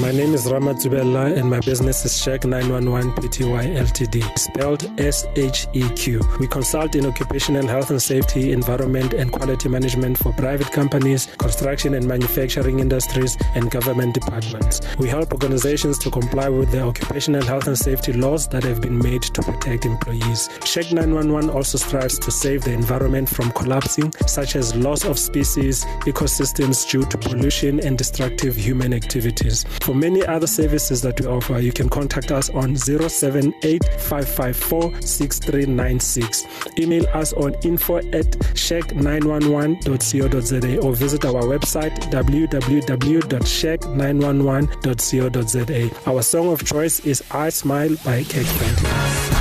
My name is Rama Zubella and my business is Sheq 911 Pty Ltd, spelled S H E Q. We consult in occupational health and safety, environment and quality management for private companies, construction and manufacturing industries, and government departments. We help organizations to comply with the occupational health and safety laws that have been made to protect employees. Sheq 911 also strives to save the environment from collapsing, such as loss of species, ecosystems due to pollution and destructive human activities. For many other services that we offer, you can contact us on 078-554-6396. Email us on info at sheq911.co.za or visit our website www.sheq911.co.za. Our song of choice is I Smile by Kirk Franklin.